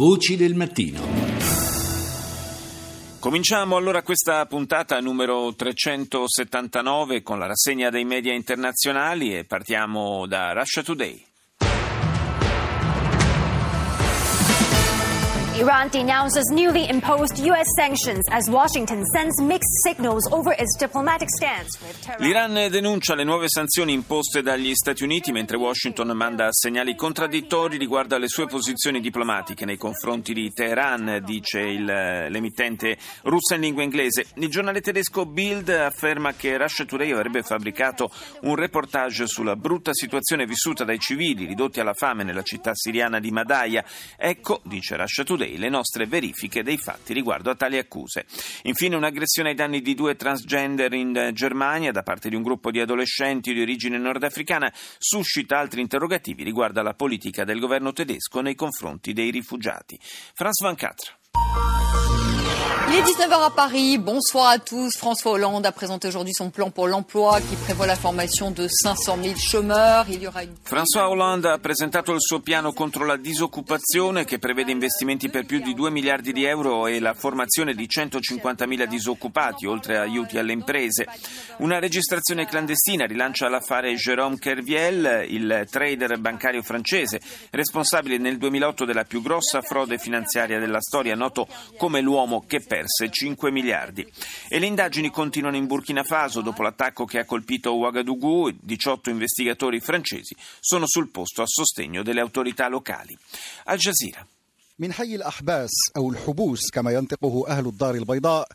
Voci del mattino. Cominciamo allora questa puntata numero 379 con la rassegna dei media internazionali e partiamo da Russia Today. Iran denounces newly imposed U.S. sanctions as Washington sends mixed signals over its diplomatic stance. L'Iran denuncia le nuove sanzioni imposte dagli Stati Uniti mentre Washington manda segnali contraddittori riguardo alle sue posizioni diplomatiche nei confronti di Teheran, dice il, l'emittente russa in lingua inglese. Il giornale tedesco Bild afferma che Russia Today avrebbe fabbricato un reportage sulla brutta situazione vissuta dai civili ridotti alla fame nella città siriana di Madaya. Ecco, dice Russia Today, le nostre verifiche dei fatti riguardo a tali accuse. Infine un'aggressione ai danni di due transgender in Germania da parte di un gruppo di adolescenti di origine nordafricana suscita altri interrogativi riguardo alla politica del governo tedesco nei confronti dei rifugiati. Franz Van Catra. Il est 19h à Paris. Bonsoir à tous. François Hollande a présenté aujourd'hui son plan pour l'emploi qui prévoit la formation de 500 000 chômeurs. Il y aura une... François Hollande ha presentato il suo piano contro la disoccupazione che prevede investimenti per più di 2 miliardi di euro e la formazione di 150.000 disoccupati, oltre a aiuti alle imprese. Una registrazione clandestina rilancia l'affare Jérôme Kerviel, il trader bancario francese, responsabile nel 2008 della più grossa frode finanziaria della storia, noto come l'uomo che perse 5 miliardi. E le indagini continuano in Burkina Faso dopo l'attacco che ha colpito Ouagadougou. 18 investigatori francesi sono sul posto a sostegno delle autorità locali. Al Jazeera. من حي الأحباس أو الحبوس كما ينطقه أهل الدار البيضاء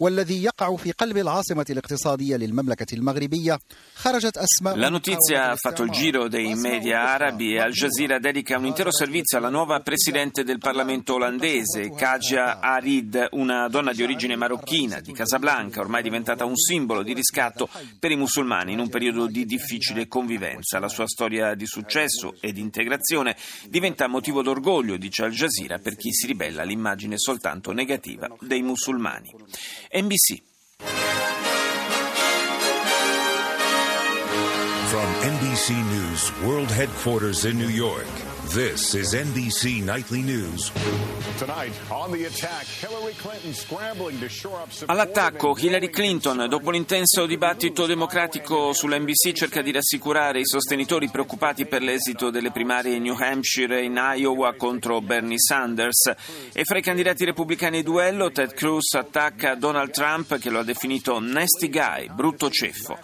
والذي يقع في قلب العاصمة الاقتصادية للمملكة المغربية خرجت أسماء La notizia ha fatto il giro dei media arabi e Al Jazeera dedica un intero servizio alla nuova presidente del Parlamento olandese, Kaja Arid, una donna di origine marocchina di Casablanca, ormai diventata un simbolo di riscatto per i musulmani in un periodo di difficile convivenza. La sua storia di successo e di integrazione diventa motivo d'orgoglio, dice Al Jazeera, per chi si ribella all'immagine soltanto negativa dei musulmani. NBC. From NBC News World Headquarters in New York, this is NBC Nightly News. Tonight, on the attack, Hillary Clinton scrambling to shore up support. All'attacco, Hillary Clinton, dopo l'intenso dibattito democratico sull'NBC, cerca di rassicurare i sostenitori preoccupati per l'esito delle primarie in New Hampshire e in Iowa contro Bernie Sanders. E fra i candidati repubblicani in duello, Ted Cruz attacca Donald Trump che lo ha definito nasty guy, brutto ceffo.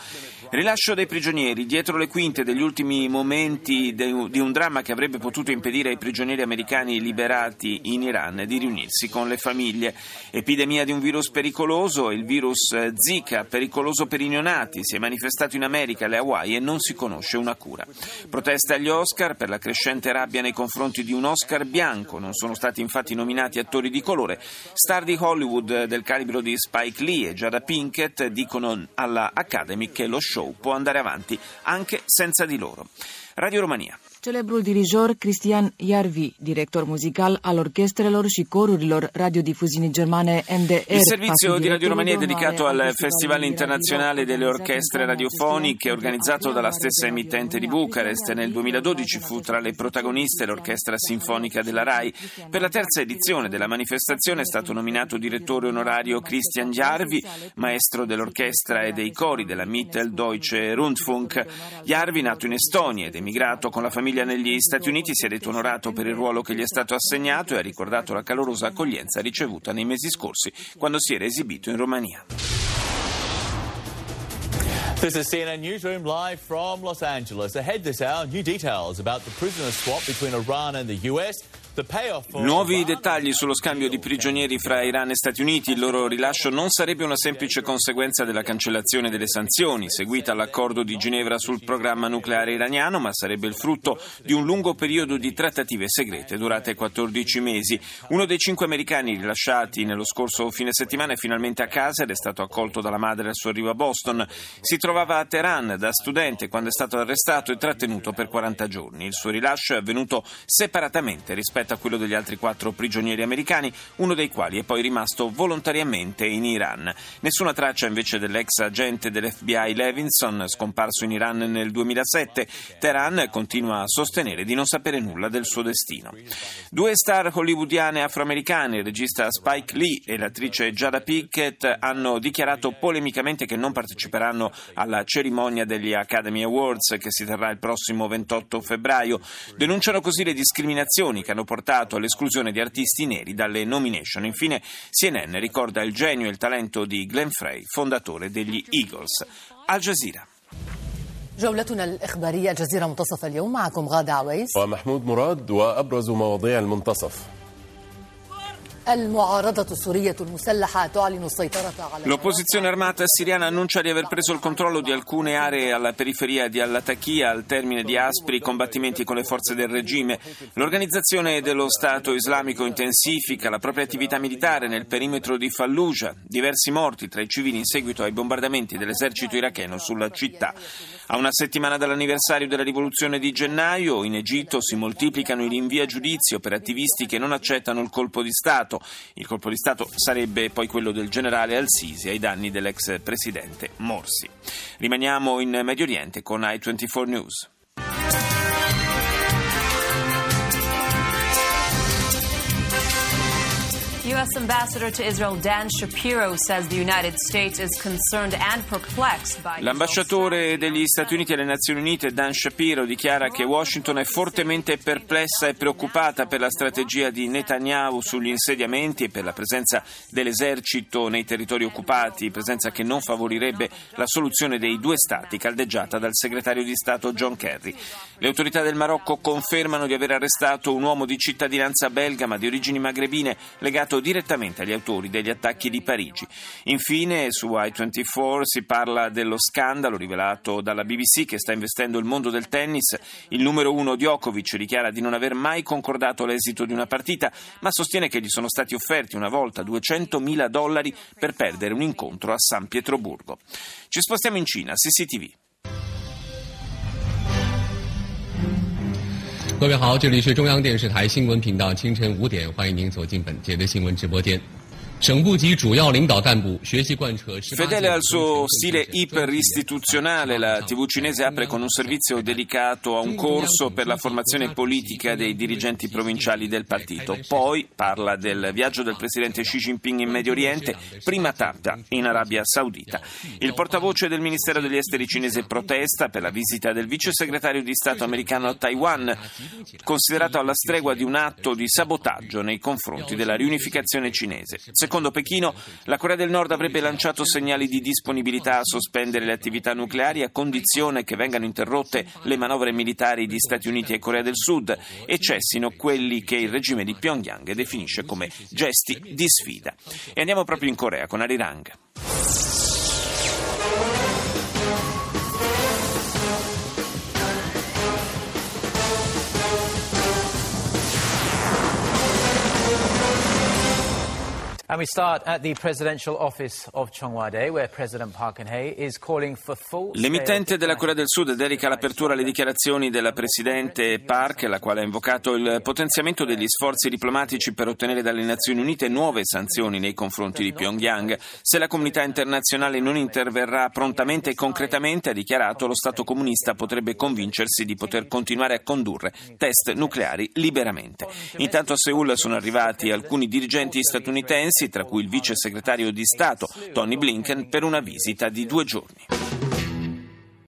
Rilascio dei prigionieri. Dietro le quinte degli ultimi momenti di un dramma che avrebbe potuto impedire ai prigionieri americani liberati in Iran di riunirsi con le famiglie. Epidemia di un virus pericoloso, il virus Zika, pericoloso per i neonati, si è manifestato in America, alle Hawaii e non si conosce una cura. Proteste agli Oscar per la crescente rabbia nei confronti di un Oscar bianco. Non sono stati infatti nominati attori di colore. Star di Hollywood del calibro di Spike Lee e Jada Pinkett dicono alla Academy che lo show può andare avanti anche senza di loro. Radio Romania. Celebrul dirijor Cristian Iarvi, director muzical al orchestrelor și corurilor radiodifuziunii germane NDR. Il servizio di Radio Romania è dedicato al Festival internazionale delle orchestre radiofoniche organizzato dalla stessa emittente di Bucarest. Nel 2012 fu tra le protagoniste l'Orchestra Sinfonica della RAI. Per la terza edizione della manifestazione è stato nominato direttore onorario Christian Jarvi, maestro dell'orchestra e dei cori della Mitteldeutsche Rundfunk. Jarvi, nato in Estonia ed emigrato con la famiglia negli Stati Uniti, si è detto onorato per il ruolo che gli è stato assegnato e ha ricordato la calorosa accoglienza ricevuta nei mesi scorsi quando si era esibito in Romania. This is CNN Newsroom live from Los Angeles. Ahead this hour, new details about the prisoner swap between Iran and the US. Nuovi dettagli sullo scambio di prigionieri fra Iran e Stati Uniti. Il loro rilascio non sarebbe una semplice conseguenza della cancellazione delle sanzioni seguita all'accordo di Ginevra sul programma nucleare iraniano, ma sarebbe il frutto di un lungo periodo di trattative segrete durate 14 mesi. Uno dei cinque americani rilasciati nello scorso fine settimana è finalmente a casa ed è stato accolto dalla madre al suo arrivo a Boston. Si trovava a Teheran da studente quando è stato arrestato e trattenuto per 40 giorni. Il suo rilascio è avvenuto separatamente rispetto rispetto a quello degli altri quattro prigionieri americani, uno dei quali è poi rimasto volontariamente in Iran. Nessuna traccia invece dell'ex agente dell'FBI Levinson, scomparso in Iran nel 2007. Teheran continua a sostenere di non sapere nulla del suo destino. Due star hollywoodiane afroamericane, il regista Spike Lee e l'attrice Jada Pickett, hanno dichiarato polemicamente che non parteciperanno alla cerimonia degli Academy Awards che si terrà il prossimo 28 febbraio. Denunciano così le discriminazioni che hanno portato all'esclusione di artisti neri dalle nomination. Infine, CNN ricorda il genio e il talento di Glenn Frey, fondatore degli Eagles. Al Jazeera. جولتنا الإخبارية الجزيرة منتصف اليوم معكم غادة عويس ومحمود مراد وأبرز مواضيع المنتصف L'opposizione armata siriana annuncia di aver preso il controllo di alcune aree alla periferia di Al-Latakia al termine di aspri combattimenti con le forze del regime. L'organizzazione dello Stato islamico intensifica la propria attività militare nel perimetro di Fallujah. Diversi morti tra i civili in seguito ai bombardamenti dell'esercito iracheno sulla città. A una settimana dall'anniversario della rivoluzione di gennaio, in Egitto si moltiplicano i rinvii a giudizio per attivisti che non accettano il colpo di Stato. Il colpo di Stato sarebbe poi quello del generale Al-Sisi ai danni dell'ex presidente Morsi. Rimaniamo in Medio Oriente con i24 News. By L'ambasciatore degli Stati Uniti alle Nazioni Unite Dan Shapiro dichiara che Washington è fortemente perplessa e preoccupata per la strategia di Netanyahu sugli insediamenti e per la presenza dell'esercito nei territori occupati, presenza che non favorirebbe la soluzione dei due stati caldeggiata dal segretario di Stato John Kerry. Le autorità del Marocco confermano di aver arrestato un uomo di cittadinanza belga ma di origini magrebine legato direttamente agli autori degli attacchi di Parigi. Infine, su i24 si parla dello scandalo rivelato dalla BBC che sta investendo il mondo del tennis. Il numero uno Djokovic dichiara di non aver mai concordato l'esito di una partita, ma sostiene che gli sono stati offerti una volta 200.000 dollari per perdere un incontro a San Pietroburgo. Ci spostiamo in Cina, CCTV. 各位好，这里是中央电视台新闻频道，清晨五点，欢迎您走进本节的新闻直播间。Fedele al suo stile iperistituzionale, la TV cinese apre con un servizio dedicato a un corso per la formazione politica dei dirigenti provinciali del partito. Poi parla del viaggio del presidente Xi Jinping in Medio Oriente, prima tappa in Arabia Saudita. Il portavoce del Ministero degli Esteri cinese protesta per la visita del vice segretario di Stato americano a Taiwan, considerato alla stregua di un atto di sabotaggio nei confronti della riunificazione cinese. Secondo Pechino, la Corea del Nord avrebbe lanciato segnali di disponibilità a sospendere le attività nucleari a condizione che vengano interrotte le manovre militari di Stati Uniti e Corea del Sud e cessino quelli che il regime di Pyongyang definisce come gesti di sfida. E andiamo proprio in Corea con Arirang. For full. L'emittente della Corea del Sud dedica l'apertura alle dichiarazioni della Presidente Park, la quale ha invocato il potenziamento degli sforzi diplomatici per ottenere dalle Nazioni Unite nuove sanzioni nei confronti di Pyongyang. Se la comunità internazionale non interverrà prontamente e concretamente, ha dichiarato, lo Stato comunista potrebbe convincersi di poter continuare a condurre test nucleari liberamente. Intanto a Seoul sono arrivati alcuni dirigenti statunitensi, tra cui il vice segretario di Stato Tony Blinken, per una visita di due giorni.